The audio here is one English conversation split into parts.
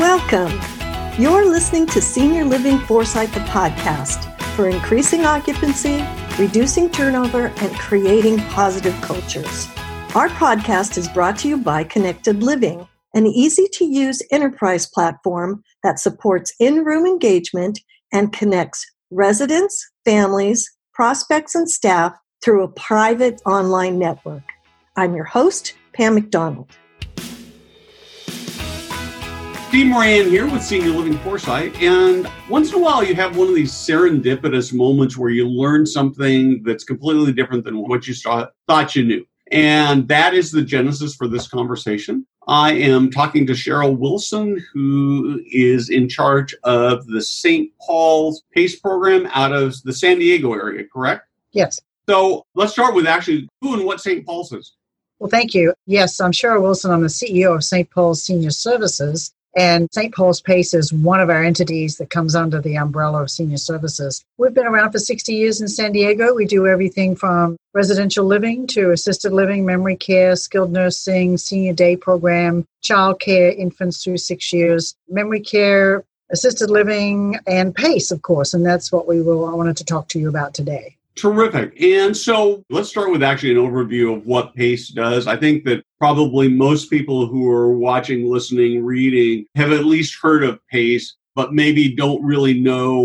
Welcome. You're listening to Senior Living Foresight, the podcast for increasing occupancy, reducing turnover, and creating positive cultures. Our podcast is brought to you by Connected Living, an easy to use enterprise platform that supports in room engagement and connects residents, families, prospects, and staff through a private online network. I'm your host, Pam McDonald. Steve Moran here with Senior Living Foresight. And once in a while, you have one of these serendipitous moments where you learn something that's completely different than what you saw, thought you knew. And that is the genesis for this conversation. I am talking to Cheryl Wilson, who is in charge of the St. Paul's PACE program out of the San Diego area, correct? Yes. So let's start with actually who and what St. Paul's is. Well, thank you. Yes, I'm Cheryl Wilson. I'm the CEO of St. Paul's Senior Services. And St. Paul's PACE is one of our entities that comes under the umbrella of senior services. We've been around for 60 years in San Diego. We do everything from residential living to assisted living, memory care, skilled nursing, senior day program, child care, infants through six years, memory care, assisted living, and PACE, of course. And that's what we will, I wanted to talk to you about today. Terrific. And so let's start with actually an overview of what PACE does. I think that probably most people who are watching, listening, reading have at least heard of PACE, but maybe don't really know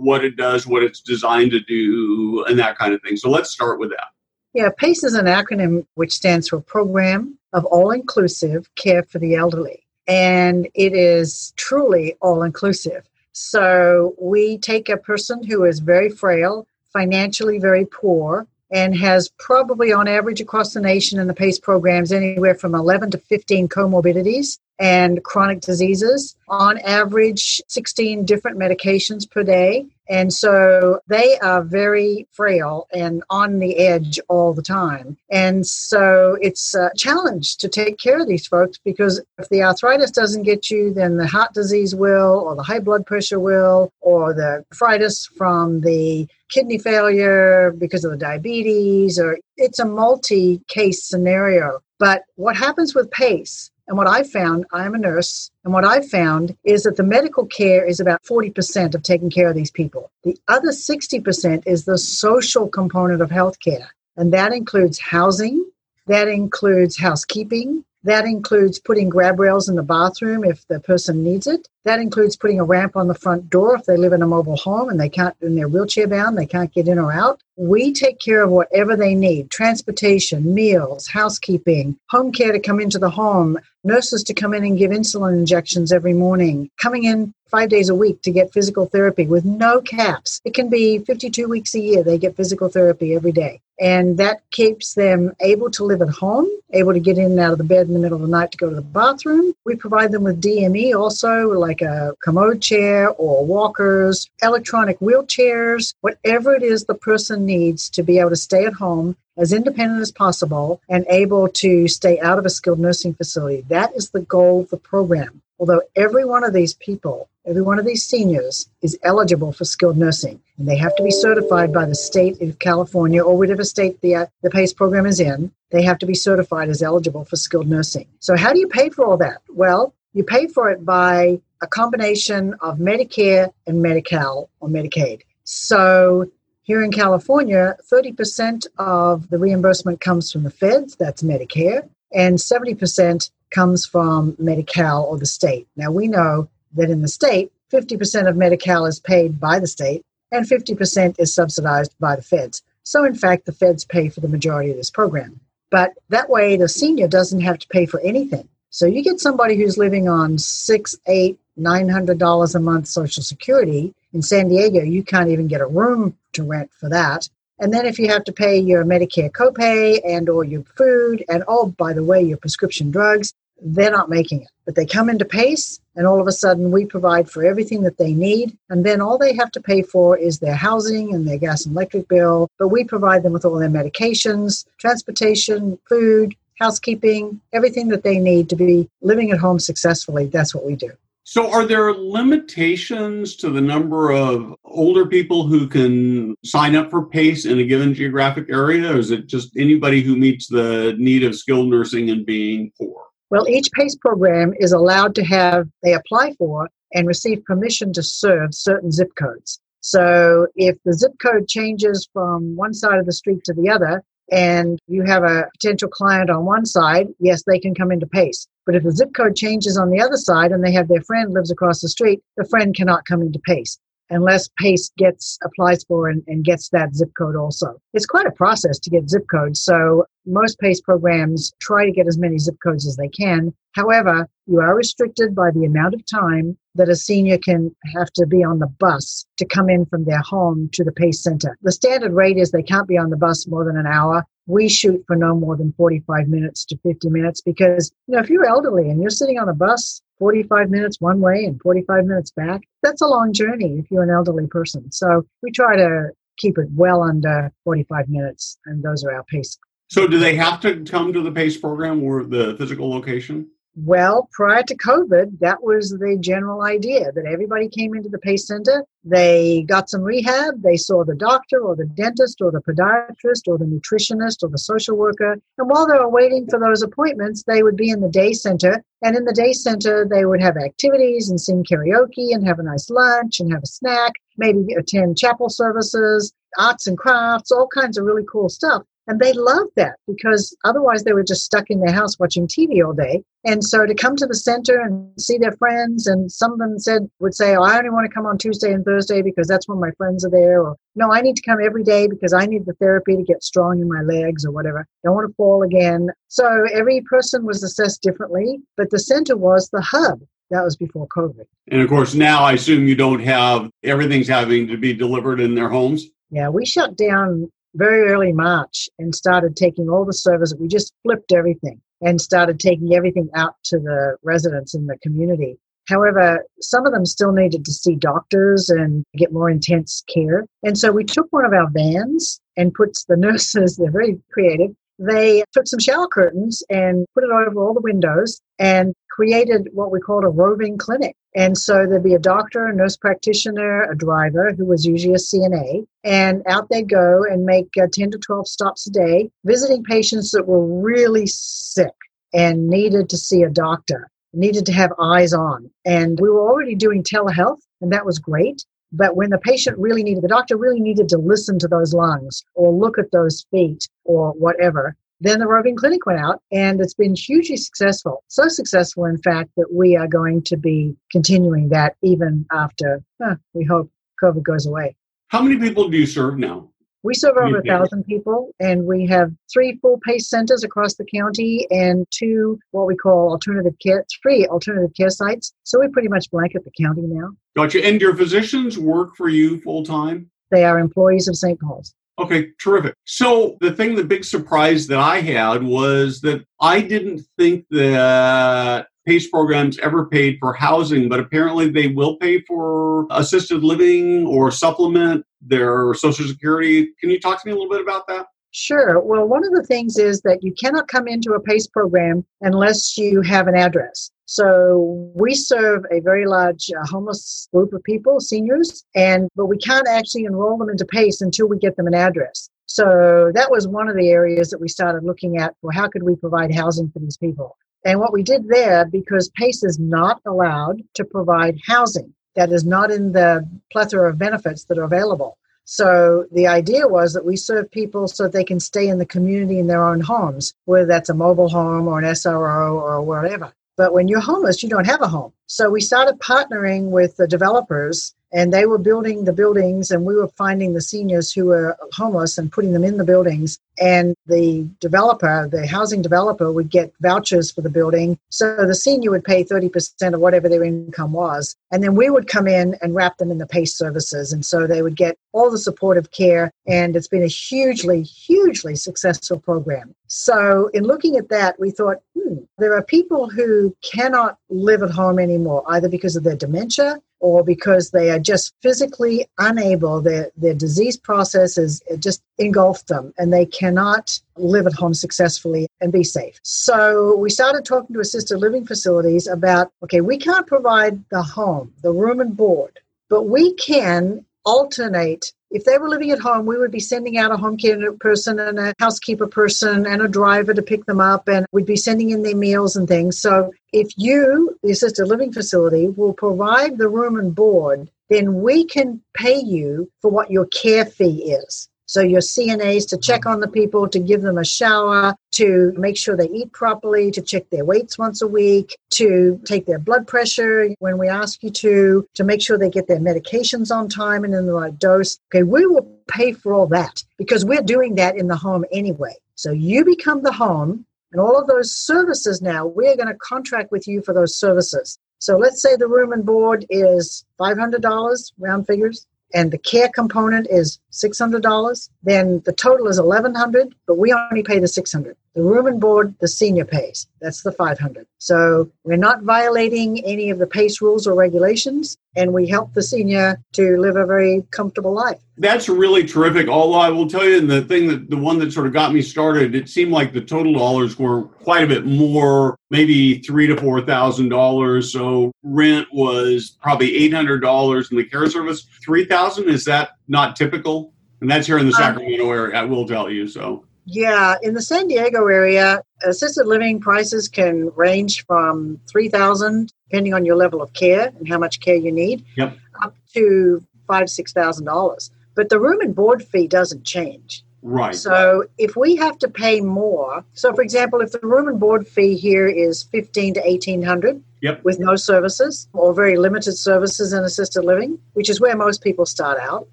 what it does, what it's designed to do, and that kind of thing. So let's start with that. Yeah, PACE is an acronym which stands for Program of All Inclusive Care for the Elderly. And it is truly all inclusive. So we take a person who is very frail, financially very poor and has probably on average across the nation in the PACE programs anywhere from 11 to 15 comorbidities and chronic diseases. On average, 16 different medications per day. And so they are very frail and on the edge all the time. And so it's a challenge to take care of these folks because if the arthritis doesn't get you, then the heart disease will, or the high blood pressure will, or the arthritis from the kidney failure because of the diabetes, or it's a multi case scenario. But what happens with PACE and what I found, I'm a nurse, and what I found is that the medical care is about 40% of taking care of these people. The other 60% is the social component of healthcare, and that includes housing, that includes housekeeping, that includes putting grab rails in the bathroom if the person needs it. That includes putting a ramp on the front door if they live in a mobile home and they can't, and they're wheelchair bound, they can't get in or out. We take care of whatever they need transportation, meals, housekeeping, home care to come into the home, nurses to come in and give insulin injections every morning, coming in five days a week to get physical therapy with no caps. It can be 52 weeks a year, they get physical therapy every day. And that keeps them able to live at home, able to get in and out of the bed in the middle of the night to go to the bathroom. We provide them with DME also, like a commode chair or walkers, electronic wheelchairs, whatever it is the person needs to be able to stay at home as independent as possible and able to stay out of a skilled nursing facility. That is the goal of the program. Although every one of these people, every one of these seniors is eligible for skilled nursing, and they have to be certified by the state of California or whatever state the, uh, the PACE program is in, they have to be certified as eligible for skilled nursing. So, how do you pay for all that? Well, you pay for it by a combination of Medicare and Medi Cal or Medicaid. So, here in California, 30% of the reimbursement comes from the feds, that's Medicare, and 70% comes from Medi-Cal or the state. Now we know that in the state, 50% of Medi-Cal is paid by the state and 50% is subsidized by the feds. So in fact, the feds pay for the majority of this program. But that way the senior doesn't have to pay for anything. So you get somebody who's living on six, eight, nine hundred dollars a month Social Security in San Diego. You can't even get a room to rent for that. And then if you have to pay your Medicare copay and or your food and oh by the way your prescription drugs, they're not making it. But they come into PACE and all of a sudden we provide for everything that they need and then all they have to pay for is their housing and their gas and electric bill, but we provide them with all their medications, transportation, food, housekeeping, everything that they need to be living at home successfully. That's what we do. So, are there limitations to the number of older people who can sign up for PACE in a given geographic area? Or is it just anybody who meets the need of skilled nursing and being poor? Well, each PACE program is allowed to have, they apply for and receive permission to serve certain zip codes. So if the zip code changes from one side of the street to the other, and you have a potential client on one side, yes, they can come into PACE. But if the zip code changes on the other side and they have their friend lives across the street, the friend cannot come into PACE unless PACE gets applies for and, and, gets that zip code also. It's quite a process to get zip codes. So most PACE programs try to get as many zip codes as they can. However, you are restricted by the amount of time that a senior can have to be on the bus to come in from their home to the PACE center. The standard rate is they can't be on the bus more than an hour. We shoot for no more than 45 minutes to 50 minutes because, you know, if you're elderly and you're sitting on a bus 45 minutes one way and 45 minutes back, that's a long journey if you're an elderly person. So we try to keep it well under 45 minutes, and those are our pace. So, do they have to come to the PACE program or the physical location? Well, prior to COVID, that was the general idea that everybody came into the PACE Center, they got some rehab, they saw the doctor or the dentist or the podiatrist or the nutritionist or the social worker. And while they were waiting for those appointments, they would be in the day center. And in the day center, they would have activities and sing karaoke and have a nice lunch and have a snack, maybe attend chapel services, arts and crafts, all kinds of really cool stuff. And they loved that because otherwise they were just stuck in their house watching TV all day. And so to come to the center and see their friends, and some of them said, would say, Oh, I only want to come on Tuesday and Thursday because that's when my friends are there. Or, No, I need to come every day because I need the therapy to get strong in my legs or whatever. I don't want to fall again. So every person was assessed differently, but the center was the hub. That was before COVID. And of course, now I assume you don't have everything's having to be delivered in their homes. Yeah, we shut down very early March and started taking all the servers. We just flipped everything and started taking everything out to the residents in the community. However, some of them still needed to see doctors and get more intense care. And so we took one of our vans and put the nurses, they're very creative, they took some shower curtains and put it over all the windows and created what we called a roving clinic. And so there'd be a doctor, a nurse practitioner, a driver who was usually a CNA, and out they go and make uh, 10 to 12 stops a day, visiting patients that were really sick and needed to see a doctor, needed to have eyes on. And we were already doing telehealth, and that was great. But when the patient really needed, the doctor really needed to listen to those lungs or look at those feet or whatever, then the roving clinic went out and it's been hugely successful. So successful, in fact, that we are going to be continuing that even after, huh, we hope COVID goes away. How many people do you serve now? We serve over a thousand people, and we have three full PACE centers across the county and two what we call alternative care, three alternative care sites. So we pretty much blanket the county now. Gotcha. And your physicians work for you full time? They are employees of St. Paul's. Okay, terrific. So the thing, the big surprise that I had was that I didn't think that PACE programs ever paid for housing, but apparently they will pay for assisted living or supplement their Social Security. Can you talk to me a little bit about that? Sure. Well, one of the things is that you cannot come into a PACE program unless you have an address. So we serve a very large uh, homeless group of people, seniors, and but we can't actually enroll them into PACE until we get them an address. So that was one of the areas that we started looking at for how could we provide housing for these people. And what we did there, because PACE is not allowed to provide housing, that is not in the plethora of benefits that are available. So the idea was that we serve people so they can stay in the community in their own homes, whether that's a mobile home or an SRO or wherever. But when you're homeless, you don't have a home. So we started partnering with the developers and they were building the buildings and we were finding the seniors who were homeless and putting them in the buildings. And the developer the housing developer would get vouchers for the building. So the senior would pay 30% of whatever their income was. And then we would come in and wrap them in the pace services. And so they would get all the supportive care. And it's been a hugely hugely successful program. So in looking at that we thought hmm, there are people who cannot live at home anymore either because of their dementia or because they are just physically unable, their, their disease process is just engulfed them and they cannot live at home successfully and be safe. So we started talking to assisted living facilities about okay, we can't provide the home, the room and board, but we can alternate if they were living at home, we would be sending out a home care person and a housekeeper person and a driver to pick them up, and we'd be sending in their meals and things. So if you, the assisted living facility, will provide the room and board, then we can pay you for what your care fee is. So your CNAs to check on the people, to give them a shower, to make sure they eat properly, to check their weights once a week, to take their blood pressure when we ask you to, to make sure they get their medications on time and in the right dose. Okay, we will pay for all that because we're doing that in the home anyway. So you become the home and all of those services now, we're going to contract with you for those services. So let's say the room and board is $500 round figures and the care component is $600, then the total is 1100 but we only pay the 600 The room and board, the senior pays. That's the 500 So we're not violating any of the PACE rules or regulations, and we help the senior to live a very comfortable life. That's really terrific. Although I will tell you, and the thing that the one that sort of got me started, it seemed like the total dollars were quite a bit more, maybe three to four thousand dollars. So rent was probably eight hundred dollars, and the care service three thousand. Is that not typical? And that's here in the um, Sacramento area. I will tell you so. Yeah, in the San Diego area, assisted living prices can range from three thousand, depending on your level of care and how much care you need, yep. up to five six thousand dollars. But the room and board fee doesn't change. Right. So if we have to pay more, so for example, if the room and board fee here is fifteen to eighteen hundred, yep. with no services or very limited services in assisted living, which is where most people start out.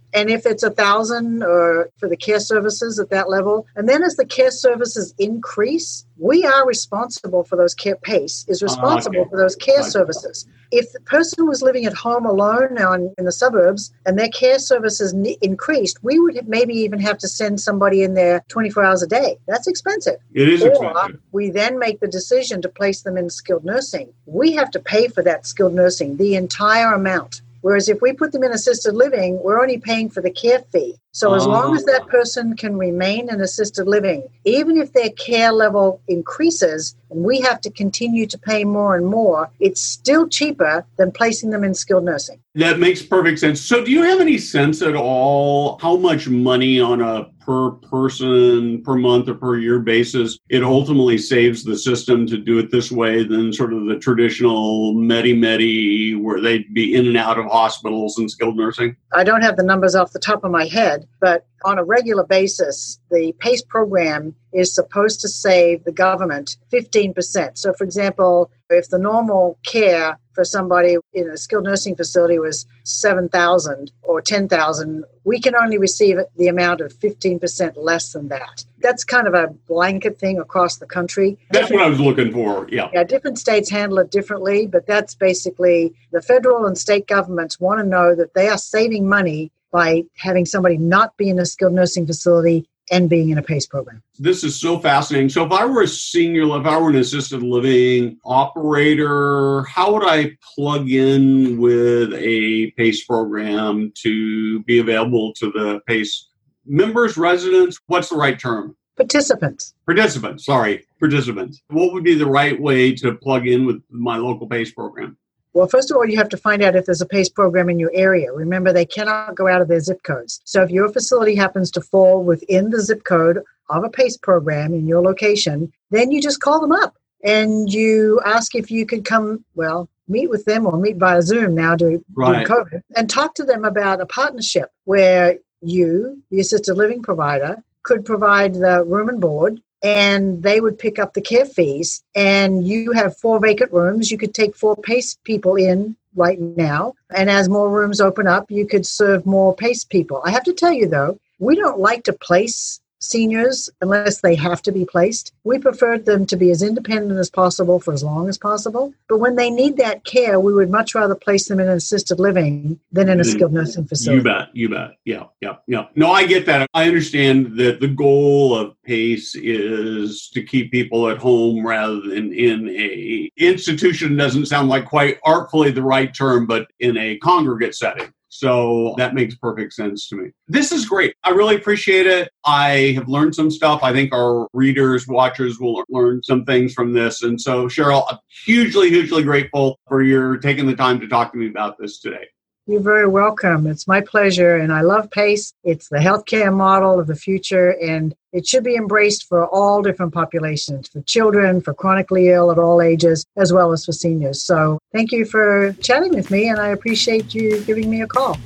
And if it's a thousand or for the care services at that level, and then as the care services increase, we are responsible for those care pace is responsible uh, okay. for those care services if the person was living at home alone now in, in the suburbs and their care services n- increased, we would maybe even have to send somebody in there 24 hours a day. That's expensive. It is or expensive. We then make the decision to place them in skilled nursing. We have to pay for that skilled nursing, the entire amount. Whereas if we put them in assisted living, we're only paying for the care fee. So as long as that ah. person can remain in assisted living, even if their care level increases and we have to continue to pay more and more, it's still cheaper than placing them in skilled nursing. That makes perfect sense. So do you have any sense at all how much money on a per person per month or per year basis it ultimately saves the system to do it this way than sort of the traditional medi medi where they'd be in and out of hospitals and skilled nursing i don't have the numbers off the top of my head but on a regular basis the pace program is supposed to save the government 15% so for example if the normal care for somebody in a skilled nursing facility was 7,000 or 10,000, we can only receive the amount of 15% less than that. That's kind of a blanket thing across the country. That's what I was looking for. Yeah. Yeah, different states handle it differently, but that's basically the federal and state governments want to know that they are saving money by having somebody not be in a skilled nursing facility and being in a PACE program. This is so fascinating. So, if I were a senior, if I were an assisted living operator, how would I plug in with a PACE program to be available to the PACE members, residents? What's the right term? Participants. Participants, sorry, participants. What would be the right way to plug in with my local PACE program? Well, first of all, you have to find out if there's a PACE program in your area. Remember, they cannot go out of their zip codes. So if your facility happens to fall within the zip code of a PACE program in your location, then you just call them up and you ask if you could come, well, meet with them or meet via Zoom now to right. COVID and talk to them about a partnership where you, the assisted living provider, could provide the room and board and they would pick up the care fees. And you have four vacant rooms. You could take four PACE people in right now. And as more rooms open up, you could serve more PACE people. I have to tell you, though, we don't like to place seniors unless they have to be placed. We preferred them to be as independent as possible for as long as possible. But when they need that care, we would much rather place them in an assisted living than in a mm-hmm. skilled nursing facility. You bet. You bet. Yeah. Yeah. Yeah. No, I get that. I understand that the goal of PACE is to keep people at home rather than in a institution doesn't sound like quite artfully the right term, but in a congregate setting. So that makes perfect sense to me. This is great. I really appreciate it. I have learned some stuff. I think our readers, watchers will learn some things from this. And so, Cheryl, I'm hugely, hugely grateful for your taking the time to talk to me about this today. You're very welcome. It's my pleasure. And I love PACE. It's the healthcare model of the future, and it should be embraced for all different populations for children, for chronically ill at all ages, as well as for seniors. So thank you for chatting with me, and I appreciate you giving me a call.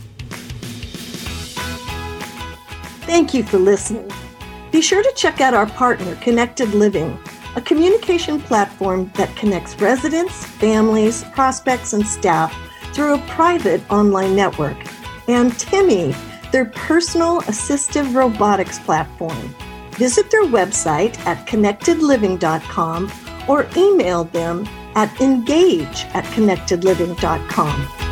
Thank you for listening. Be sure to check out our partner, Connected Living, a communication platform that connects residents, families, prospects, and staff through a private online network, and Temi, their personal assistive robotics platform. Visit their website at connectedliving.com or email them at engage at connectedliving.com.